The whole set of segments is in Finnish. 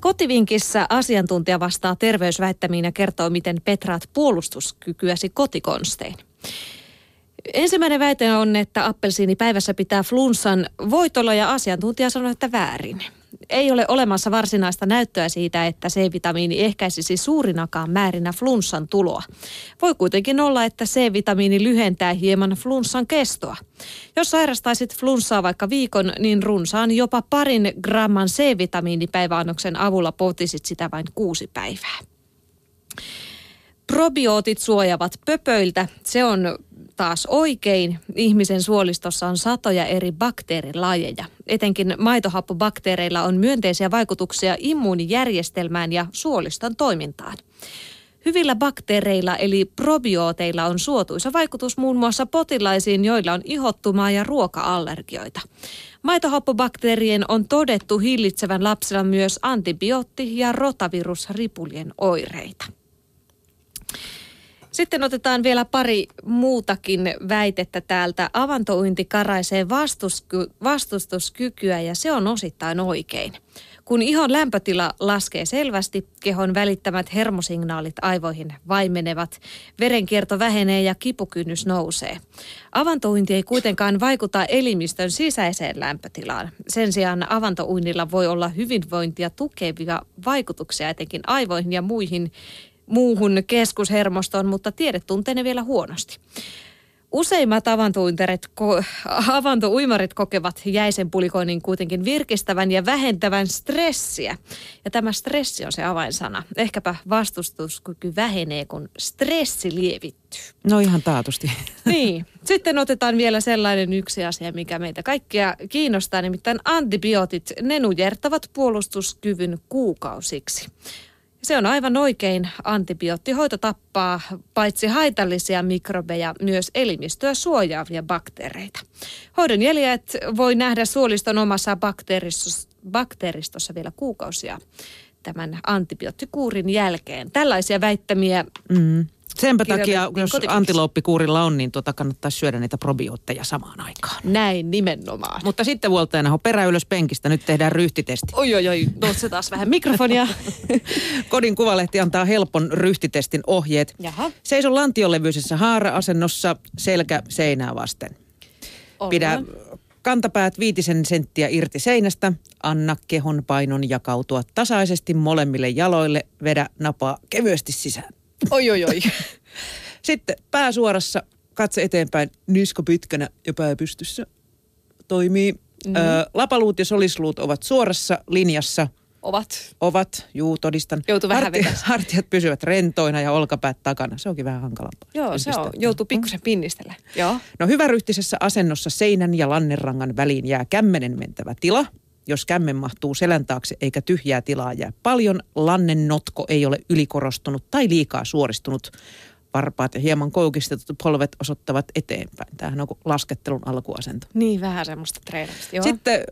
Kotivinkissä asiantuntija vastaa terveysväittämiin ja kertoo, miten petraat puolustuskykyäsi kotikonstein. Ensimmäinen väite on, että appelsiini päivässä pitää flunssan voitolla ja asiantuntija sanoo, että väärin. Ei ole olemassa varsinaista näyttöä siitä, että C-vitamiini ehkäisisi suurinakaan määrinä flunssan tuloa. Voi kuitenkin olla, että C-vitamiini lyhentää hieman flunssan kestoa. Jos sairastaisit flunssaa vaikka viikon, niin runsaan jopa parin gramman C-vitamiinipäiväannoksen avulla potisit sitä vain kuusi päivää. Probiootit suojavat pöpöiltä. Se on taas oikein. Ihmisen suolistossa on satoja eri bakteerilajeja. Etenkin maitohappobakteereilla on myönteisiä vaikutuksia immuunijärjestelmään ja suoliston toimintaan. Hyvillä bakteereilla eli probiooteilla on suotuisa vaikutus muun muassa potilaisiin, joilla on ihottumaa ja ruoka-allergioita. Maitohappobakteerien on todettu hillitsevän lapsilla myös antibiootti- ja rotavirusripulien oireita. Sitten otetaan vielä pari muutakin väitettä täältä. Avantouinti karaisee vastustuskykyä ja se on osittain oikein. Kun ihon lämpötila laskee selvästi, kehon välittämät hermosignaalit aivoihin vaimenevat, verenkierto vähenee ja kipukynnys nousee. Avantouinti ei kuitenkaan vaikuta elimistön sisäiseen lämpötilaan. Sen sijaan avantouinnilla voi olla hyvinvointia tukevia vaikutuksia etenkin aivoihin ja muihin muuhun keskushermostoon, mutta tiede tuntee ne vielä huonosti. Useimmat ko- avantouimarit kokevat jäisen pulikoinnin kuitenkin virkistävän ja vähentävän stressiä. Ja tämä stressi on se avainsana. Ehkäpä vastustuskyky vähenee, kun stressi lievittyy. No ihan taatusti. Niin. Sitten otetaan vielä sellainen yksi asia, mikä meitä kaikkia kiinnostaa, nimittäin antibiootit. Ne nujertavat puolustuskyvyn kuukausiksi. Se on aivan oikein. Antibioottihoito tappaa paitsi haitallisia mikrobeja, myös elimistöä suojaavia bakteereita. Hoidon jäljet voi nähdä suoliston omassa bakteeristossa, vielä kuukausia tämän antibioottikuurin jälkeen. Tällaisia väittämiä mm. Senpä takia, jos antilooppikuurilla on, niin tuota kannattaa syödä niitä probiootteja samaan aikaan. Näin nimenomaan. Mutta sitten Vuoltajana perä ylös penkistä, nyt tehdään ryhtitesti. Oi oi oi, se taas vähän mikrofonia. Kodin kuvalehti antaa helpon ryhtitestin ohjeet. Jaha. Seiso lantiolevyisessä haara-asennossa, selkä seinää vasten. Ollaan. Pidä kantapäät viitisen senttiä irti seinästä, anna kehon painon jakautua tasaisesti molemmille jaloille, vedä napaa kevyesti sisään. Oi, oi, oi. Sitten pää suorassa, katse eteenpäin, nisko pitkänä ja pää pystyssä. Toimii. Mm-hmm. Ö, lapaluut ja solisluut ovat suorassa linjassa. Ovat. Ovat, juu, todistan. Joutuu vähän Harti, Hartiat pysyvät rentoina ja olkapäät takana. Se onkin vähän hankalampaa. Joo, se on. Joutuu pikkusen pinnistellä. Joo. No hyväryhtisessä asennossa seinän ja lannenrangan väliin jää kämmenen mentävä tila – jos kämmen mahtuu selän taakse eikä tyhjää tilaa jää paljon, lannen notko ei ole ylikorostunut tai liikaa suoristunut. Varpaat ja hieman koukistetut polvet osoittavat eteenpäin. Tämähän on laskettelun alkuasento. Niin, vähän semmoista treenausta, joo. Sitten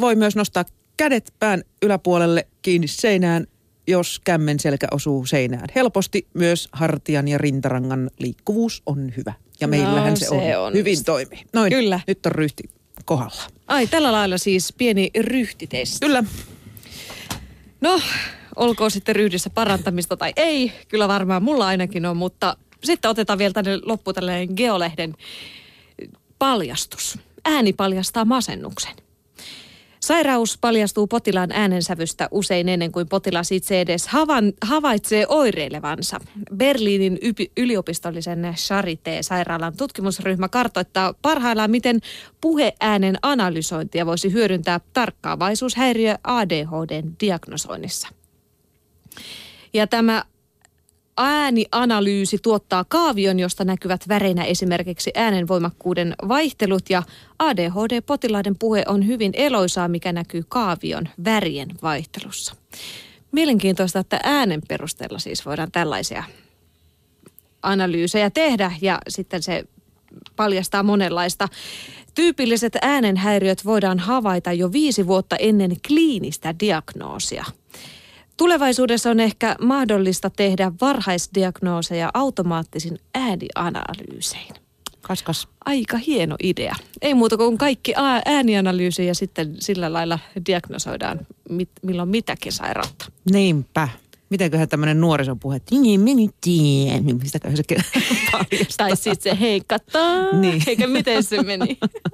voi myös nostaa kädet pään yläpuolelle kiinni seinään, jos kämmen selkä osuu seinään. Helposti myös hartian ja rintarangan liikkuvuus on hyvä. Ja meillähän no, se, se on. on. Hyvin toimii. Noin, Kyllä. nyt on ryhti kohdalla. Ai, tällä lailla siis pieni ryhtitesti. Kyllä. No, olkoon sitten ryhdissä parantamista tai ei. Kyllä varmaan mulla ainakin on, mutta sitten otetaan vielä tänne loppu tällainen Geolehden paljastus. Ääni paljastaa masennuksen. Sairaus paljastuu potilaan äänensävystä usein ennen kuin potilas itse edes havan, havaitsee oireilevansa. Berliinin ypi, yliopistollisen Charité-sairaalan tutkimusryhmä kartoittaa parhaillaan, miten puheäänen analysointia voisi hyödyntää tarkkaavaisuushäiriö ADHDn diagnosoinnissa. Ja tämä äänianalyysi tuottaa kaavion, josta näkyvät väreinä esimerkiksi äänenvoimakkuuden vaihtelut ja ADHD-potilaiden puhe on hyvin eloisaa, mikä näkyy kaavion värien vaihtelussa. Mielenkiintoista, että äänen perusteella siis voidaan tällaisia analyysejä tehdä ja sitten se paljastaa monenlaista. Tyypilliset äänenhäiriöt voidaan havaita jo viisi vuotta ennen kliinistä diagnoosia – Tulevaisuudessa on ehkä mahdollista tehdä varhaisdiagnooseja automaattisin äänianalyysein. Kas, kas. Aika hieno idea. Ei muuta kuin kaikki äänianalyysi ja sitten sillä lailla diagnosoidaan, mit, milloin mitäkin sairautta. Niinpä. Mitenköhän tämmöinen nuorisopuhe, että niin meni tien, mistäköhän se Tai sitten se hei, kattaa, niin. eikä miten se meni.